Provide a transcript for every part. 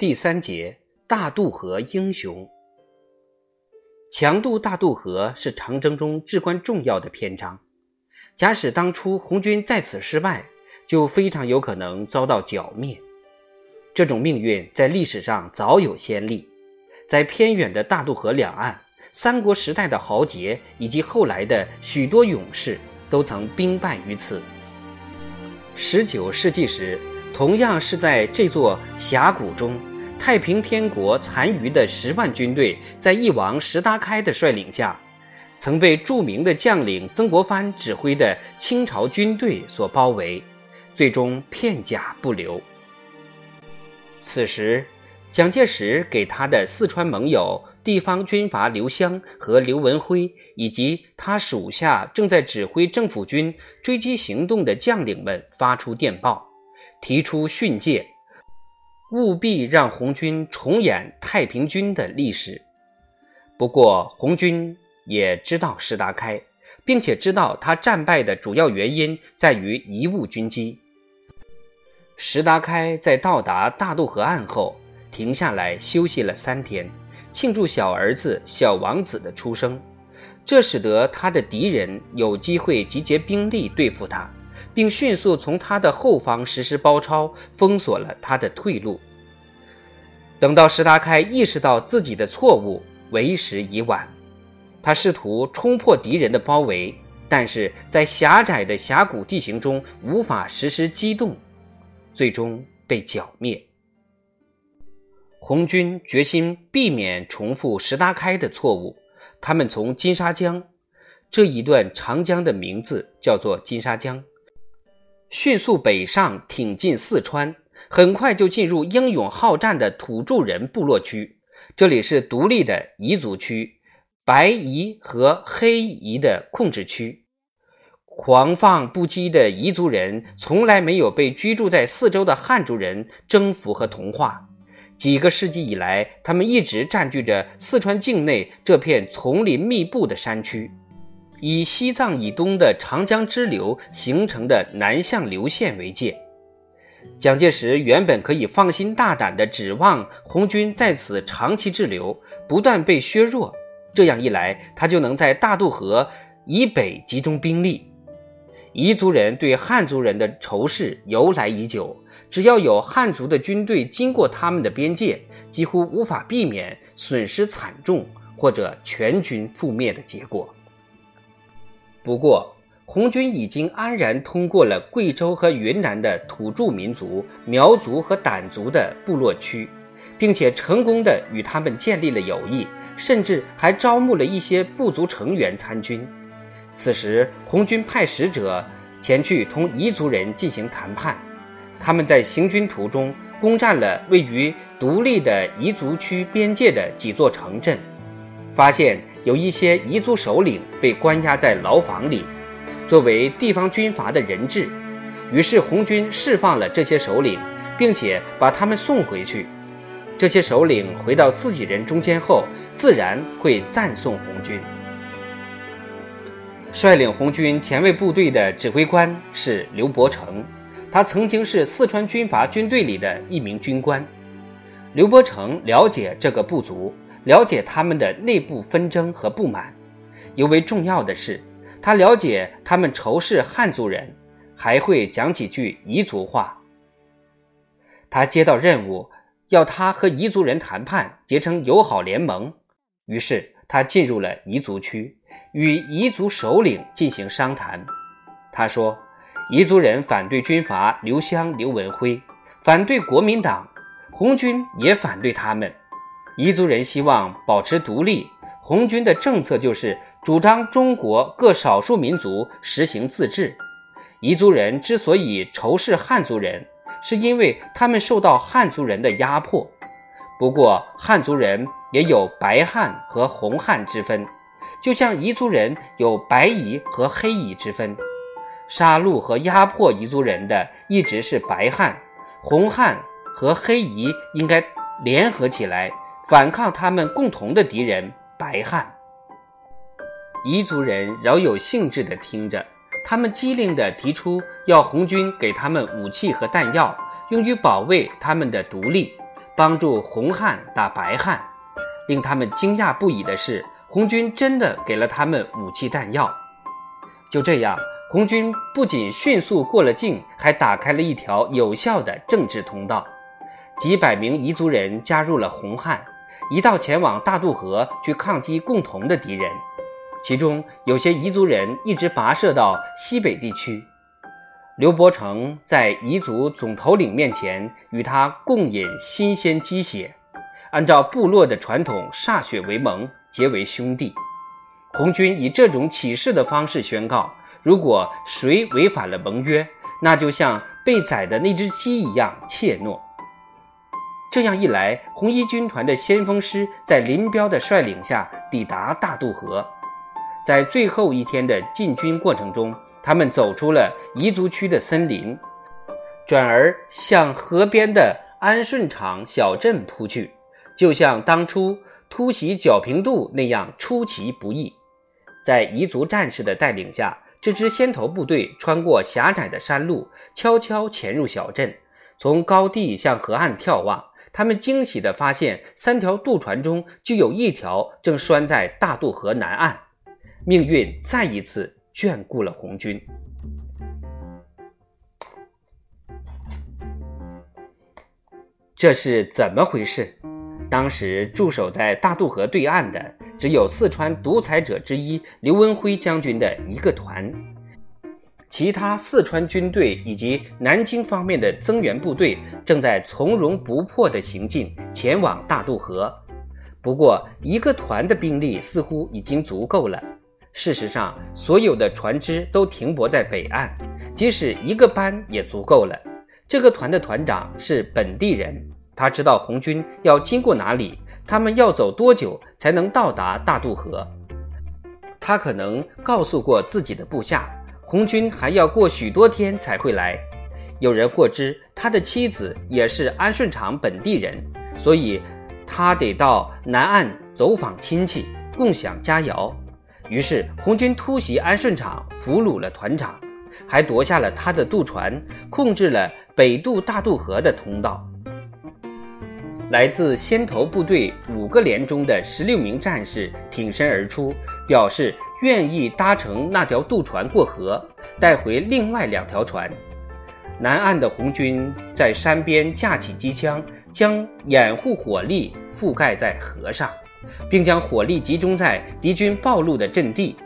第三节大渡河英雄。强渡大渡河是长征中至关重要的篇章。假使当初红军在此失败，就非常有可能遭到剿灭。这种命运在历史上早有先例，在偏远的大渡河两岸，三国时代的豪杰以及后来的许多勇士都曾兵败于此。十九世纪时，同样是在这座峡谷中。太平天国残余的十万军队，在翼王石达开的率领下，曾被著名的将领曾国藩指挥的清朝军队所包围，最终片甲不留。此时，蒋介石给他的四川盟友地方军阀刘湘和刘文辉，以及他属下正在指挥政府军追击行动的将领们发出电报，提出训诫。务必让红军重演太平军的历史。不过，红军也知道石达开，并且知道他战败的主要原因在于贻误军机。石达开在到达大渡河岸后，停下来休息了三天，庆祝小儿子小王子的出生，这使得他的敌人有机会集结兵力对付他。并迅速从他的后方实施包抄，封锁了他的退路。等到石达开意识到自己的错误，为时已晚。他试图冲破敌人的包围，但是在狭窄的峡谷地形中无法实施机动，最终被剿灭。红军决心避免重复石达开的错误，他们从金沙江这一段长江的名字叫做金沙江。迅速北上，挺进四川，很快就进入英勇好战的土著人部落区。这里是独立的彝族区，白彝和黑彝的控制区。狂放不羁的彝族人从来没有被居住在四周的汉族人征服和同化。几个世纪以来，他们一直占据着四川境内这片丛林密布的山区。以西藏以东的长江支流形成的南向流线为界，蒋介石原本可以放心大胆地指望红军在此长期滞留，不断被削弱。这样一来，他就能在大渡河以北集中兵力。彝族人对汉族人的仇视由来已久，只要有汉族的军队经过他们的边界，几乎无法避免损失惨重或者全军覆灭的结果。不过，红军已经安然通过了贵州和云南的土著民族苗族和掸族的部落区，并且成功的与他们建立了友谊，甚至还招募了一些部族成员参军。此时，红军派使者前去同彝族人进行谈判。他们在行军途中攻占了位于独立的彝族区边界的几座城镇，发现。有一些彝族首领被关押在牢房里，作为地方军阀的人质。于是红军释放了这些首领，并且把他们送回去。这些首领回到自己人中间后，自然会赞颂红军。率领红军前卫部队的指挥官是刘伯承，他曾经是四川军阀军队里的一名军官。刘伯承了解这个部族。了解他们的内部纷争和不满，尤为重要的是，他了解他们仇视汉族人，还会讲几句彝族话。他接到任务，要他和彝族人谈判，结成友好联盟。于是他进入了彝族区，与彝族首领进行商谈。他说，彝族人反对军阀刘湘、刘文辉，反对国民党，红军也反对他们。彝族人希望保持独立，红军的政策就是主张中国各少数民族实行自治。彝族人之所以仇视汉族人，是因为他们受到汉族人的压迫。不过，汉族人也有白汉和红汉之分，就像彝族人有白彝和黑彝之分。杀戮和压迫彝族人的一直是白汉，红汉和黑彝应该联合起来。反抗他们共同的敌人白汉，彝族人饶有兴致地听着，他们机灵地提出要红军给他们武器和弹药，用于保卫他们的独立，帮助红汉打白汉。令他们惊讶不已的是，红军真的给了他们武器弹药。就这样，红军不仅迅速过了境，还打开了一条有效的政治通道。几百名彝族人加入了红汉，一道前往大渡河去抗击共同的敌人。其中有些彝族人一直跋涉到西北地区。刘伯承在彝族总头领面前与他共饮新鲜鸡血。按照部落的传统，歃血为盟，结为兄弟。红军以这种起誓的方式宣告：如果谁违反了盟约，那就像被宰的那只鸡一样怯懦。这样一来，红一军团的先锋师在林彪的率领下抵达大渡河。在最后一天的进军过程中，他们走出了彝族区的森林，转而向河边的安顺场小镇扑去。就像当初突袭皎平渡那样出其不意，在彝族战士的带领下，这支先头部队穿过狭窄的山路，悄悄潜入小镇。从高地向河岸眺望，他们惊喜地发现，三条渡船中就有一条正拴在大渡河南岸。命运再一次眷顾了红军。这是怎么回事？当时驻守在大渡河对岸的，只有四川独裁者之一刘文辉将军的一个团，其他四川军队以及南京方面的增援部队正在从容不迫地行进，前往大渡河。不过，一个团的兵力似乎已经足够了。事实上，所有的船只都停泊在北岸，即使一个班也足够了。这个团的团长是本地人。他知道红军要经过哪里，他们要走多久才能到达大渡河。他可能告诉过自己的部下，红军还要过许多天才会来。有人获知他的妻子也是安顺场本地人，所以他得到南岸走访亲戚，共享佳肴。于是红军突袭安顺场，俘虏了团长，还夺下了他的渡船，控制了北渡大渡河的通道。来自先头部队五个连中的十六名战士挺身而出，表示愿意搭乘那条渡船过河，带回另外两条船。南岸的红军在山边架起机枪，将掩护火力覆盖在河上，并将火力集中在敌军暴露的阵地。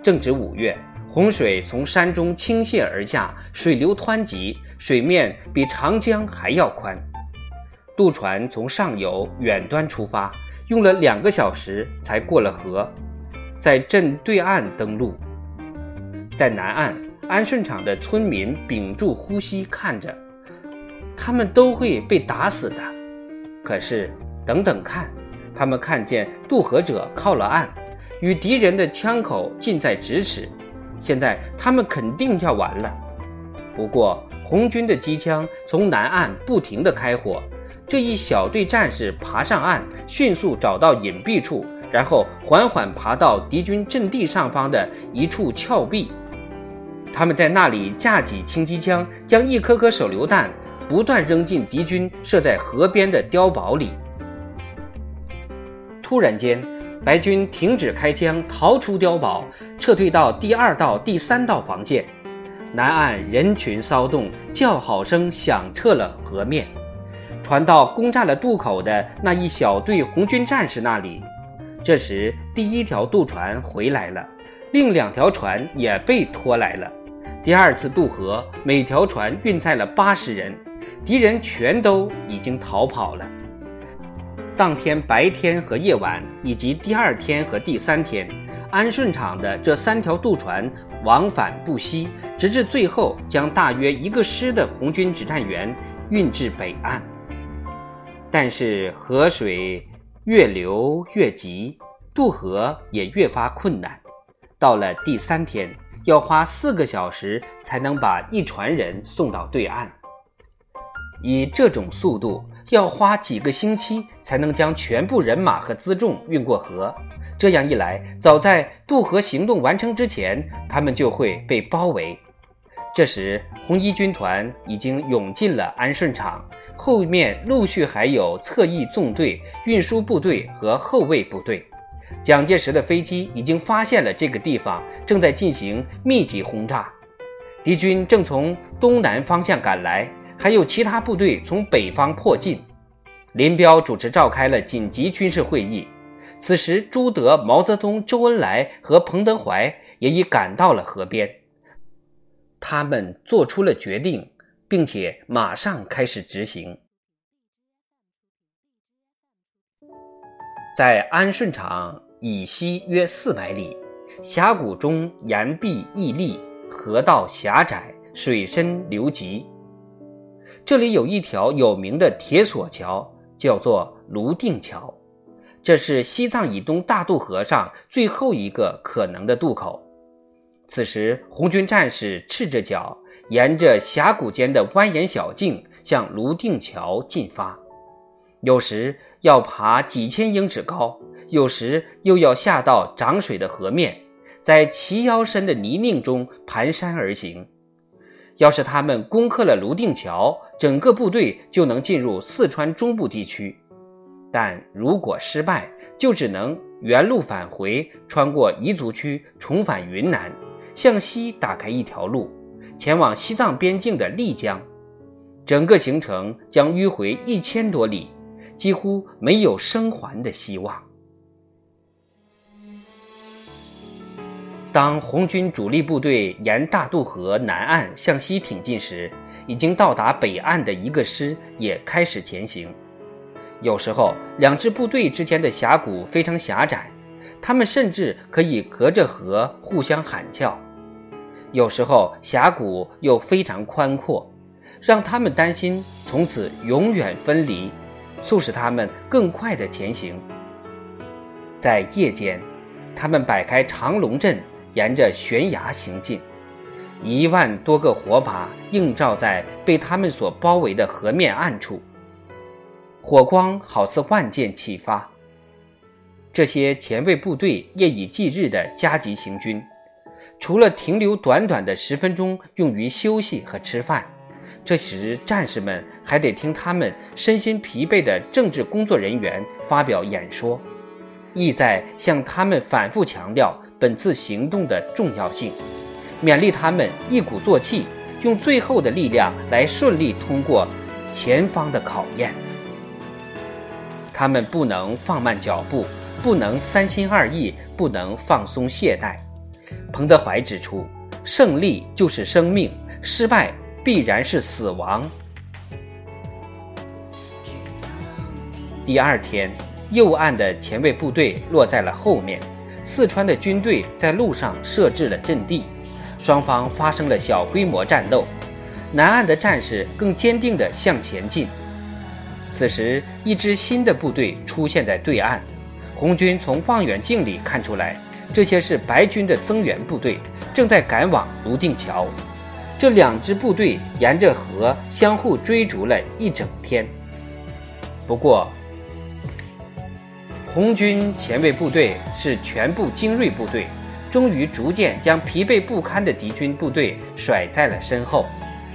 正值五月，洪水从山中倾泻而下，水流湍急，水面比长江还要宽。渡船从上游远端出发，用了两个小时才过了河，在镇对岸登陆。在南岸，安顺场的村民屏住呼吸看着，他们都会被打死的。可是，等等看，他们看见渡河者靠了岸，与敌人的枪口近在咫尺。现在他们肯定要完了。不过，红军的机枪从南岸不停地开火。这一小队战士爬上岸，迅速找到隐蔽处，然后缓缓爬到敌军阵地上方的一处峭壁。他们在那里架起轻机枪，将一颗颗手榴弹不断扔进敌军设在河边的碉堡里。突然间，白军停止开枪，逃出碉堡，撤退到第二道、第三道防线。南岸人群骚动，叫好声响彻了河面。传到攻占了渡口的那一小队红军战士那里。这时，第一条渡船回来了，另两条船也被拖来了。第二次渡河，每条船运载了八十人，敌人全都已经逃跑了。当天白天和夜晚，以及第二天和第三天，安顺场的这三条渡船往返不息，直至最后将大约一个师的红军指战员运至北岸。但是河水越流越急，渡河也越发困难。到了第三天，要花四个小时才能把一船人送到对岸。以这种速度，要花几个星期才能将全部人马和辎重运过河。这样一来，早在渡河行动完成之前，他们就会被包围。这时，红一军团已经涌进了安顺场。后面陆续还有侧翼纵队、运输部队和后卫部队。蒋介石的飞机已经发现了这个地方，正在进行密集轰炸。敌军正从东南方向赶来，还有其他部队从北方迫近。林彪主持召开了紧急军事会议。此时，朱德、毛泽东、周恩来和彭德怀也已赶到了河边。他们做出了决定，并且马上开始执行。在安顺场以西约四百里，峡谷中岩壁屹立，河道狭窄，水深流急。这里有一条有名的铁索桥，叫做泸定桥。这是西藏以东大渡河上最后一个可能的渡口。此时，红军战士赤着脚，沿着峡谷间的蜿蜒小径向泸定桥进发，有时要爬几千英尺高，有时又要下到涨水的河面，在齐腰深的泥泞中蹒跚而行。要是他们攻克了泸定桥，整个部队就能进入四川中部地区；但如果失败，就只能原路返回，穿过彝族区，重返云南。向西打开一条路，前往西藏边境的丽江，整个行程将迂回一千多里，几乎没有生还的希望。当红军主力部队沿大渡河南岸向西挺进时，已经到达北岸的一个师也开始前行。有时候，两支部队之间的峡谷非常狭窄，他们甚至可以隔着河互相喊叫。有时候峡谷又非常宽阔，让他们担心从此永远分离，促使他们更快的前行。在夜间，他们摆开长龙阵，沿着悬崖行进，一万多个火把映照在被他们所包围的河面暗处，火光好似万箭齐发。这些前卫部队夜以继日的加急行军。除了停留短短的十分钟用于休息和吃饭，这时战士们还得听他们身心疲惫的政治工作人员发表演说，意在向他们反复强调本次行动的重要性，勉励他们一鼓作气，用最后的力量来顺利通过前方的考验。他们不能放慢脚步，不能三心二意，不能放松懈怠。彭德怀指出，胜利就是生命，失败必然是死亡。第二天，右岸的前卫部队落在了后面，四川的军队在路上设置了阵地，双方发生了小规模战斗。南岸的战士更坚定地向前进。此时，一支新的部队出现在对岸，红军从望远镜里看出来。这些是白军的增援部队，正在赶往泸定桥。这两支部队沿着河相互追逐了一整天。不过，红军前卫部队是全部精锐部队，终于逐渐将疲惫不堪的敌军部队甩在了身后。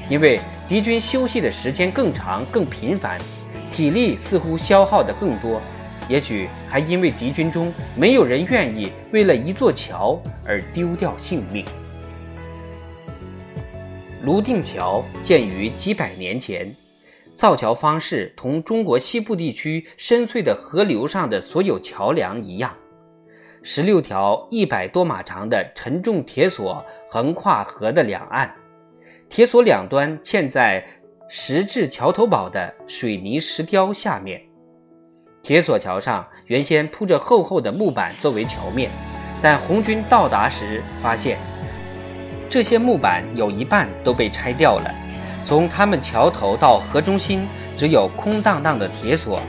因为敌军休息的时间更长、更频繁，体力似乎消耗的更多。也许还因为敌军中没有人愿意为了一座桥而丢掉性命。泸定桥建于几百年前，造桥方式同中国西部地区深邃的河流上的所有桥梁一样，十六条一百多码长的沉重铁索横跨河的两岸，铁索两端嵌在石质桥头堡的水泥石雕下面。铁索桥上原先铺着厚厚的木板作为桥面，但红军到达时发现，这些木板有一半都被拆掉了。从他们桥头到河中心，只有空荡荡的铁索。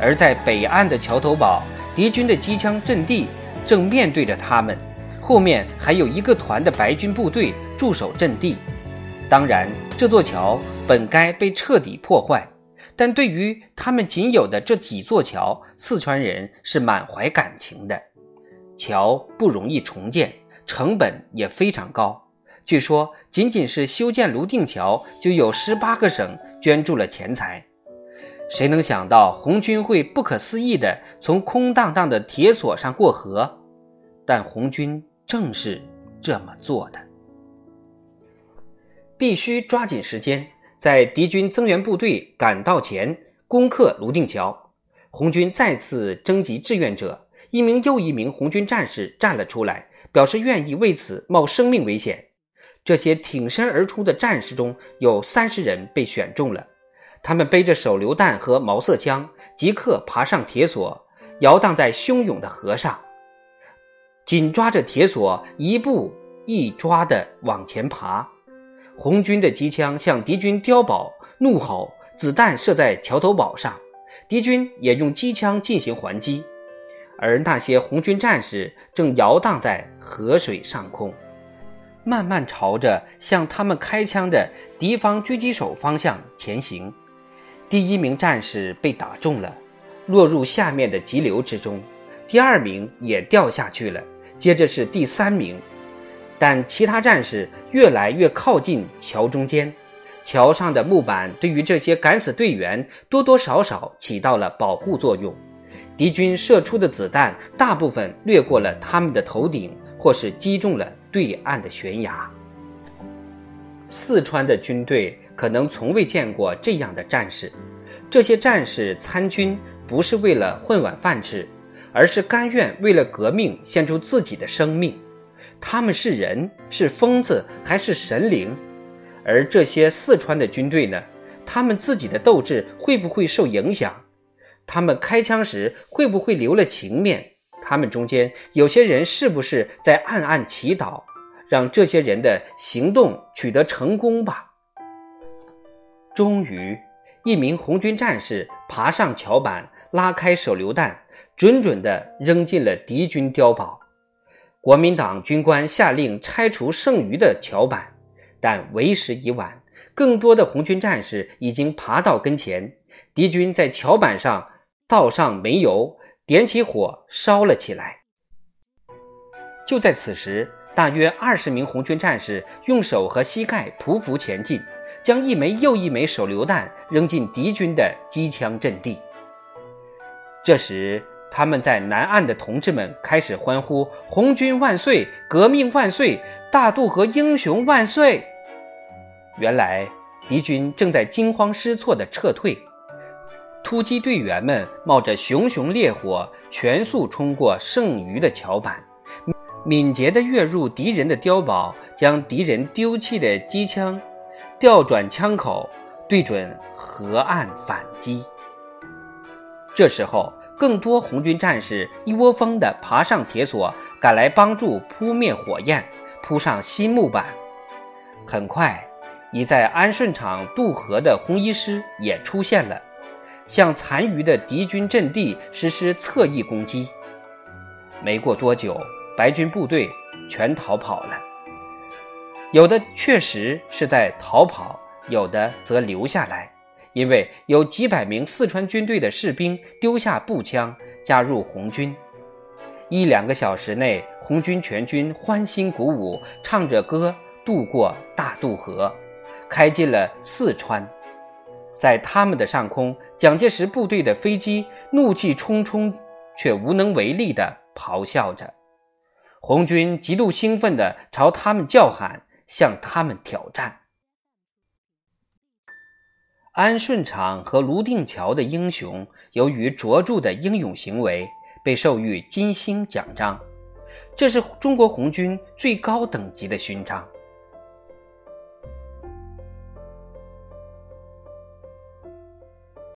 而在北岸的桥头堡，敌军的机枪阵地正面对着他们，后面还有一个团的白军部队驻守阵地。当然，这座桥本该被彻底破坏。但对于他们仅有的这几座桥，四川人是满怀感情的。桥不容易重建，成本也非常高。据说，仅仅是修建泸定桥，就有十八个省捐助了钱财。谁能想到红军会不可思议地从空荡荡的铁索上过河？但红军正是这么做的。必须抓紧时间，在敌军增援部队赶到前攻克泸定桥。红军再次征集志愿者，一名又一名红军战士站了出来，表示愿意为此冒生命危险。这些挺身而出的战士中有三十人被选中了，他们背着手榴弹和毛瑟枪，即刻爬上铁索，摇荡在汹涌的河上，紧抓着铁索，一步一抓地往前爬。红军的机枪向敌军碉堡怒吼，子弹射在桥头堡上，敌军也用机枪进行还击，而那些红军战士正摇荡在河水上空，慢慢朝着向他们开枪的敌方狙击手方向前行。第一名战士被打中了，落入下面的急流之中；第二名也掉下去了，接着是第三名。但其他战士越来越靠近桥中间，桥上的木板对于这些敢死队员多多少少起到了保护作用。敌军射出的子弹大部分掠过了他们的头顶，或是击中了对岸的悬崖。四川的军队可能从未见过这样的战士。这些战士参军不是为了混碗饭吃，而是甘愿为了革命献出自己的生命。他们是人，是疯子，还是神灵？而这些四川的军队呢？他们自己的斗志会不会受影响？他们开枪时会不会留了情面？他们中间有些人是不是在暗暗祈祷，让这些人的行动取得成功吧？终于，一名红军战士爬上桥板，拉开手榴弹，准准地扔进了敌军碉堡。国民党军官下令拆除剩余的桥板，但为时已晚。更多的红军战士已经爬到跟前，敌军在桥板上倒上煤油，点起火烧了起来。就在此时，大约二十名红军战士用手和膝盖匍匐前进，将一枚又一枚手榴弹扔进敌军的机枪阵地。这时，他们在南岸的同志们开始欢呼：“红军万岁！革命万岁！大渡河英雄万岁！”原来敌军正在惊慌失措地撤退，突击队员们冒着熊熊烈火，全速冲过剩余的桥板，敏捷地跃入敌人的碉堡，将敌人丢弃的机枪调转枪口，对准河岸反击。这时候。更多红军战士一窝蜂地爬上铁索，赶来帮助扑灭火焰，铺上新木板。很快，已在安顺场渡河的红一师也出现了，向残余的敌军阵地实施侧翼攻击。没过多久，白军部队全逃跑了，有的确实是在逃跑，有的则留下来。因为有几百名四川军队的士兵丢下步枪加入红军，一两个小时内，红军全军欢欣鼓舞，唱着歌渡过大渡河，开进了四川。在他们的上空，蒋介石部队的飞机怒气冲冲，却无能为力地咆哮着。红军极度兴奋地朝他们叫喊，向他们挑战。安顺场和泸定桥的英雄，由于卓著的英勇行为，被授予金星奖章，这是中国红军最高等级的勋章。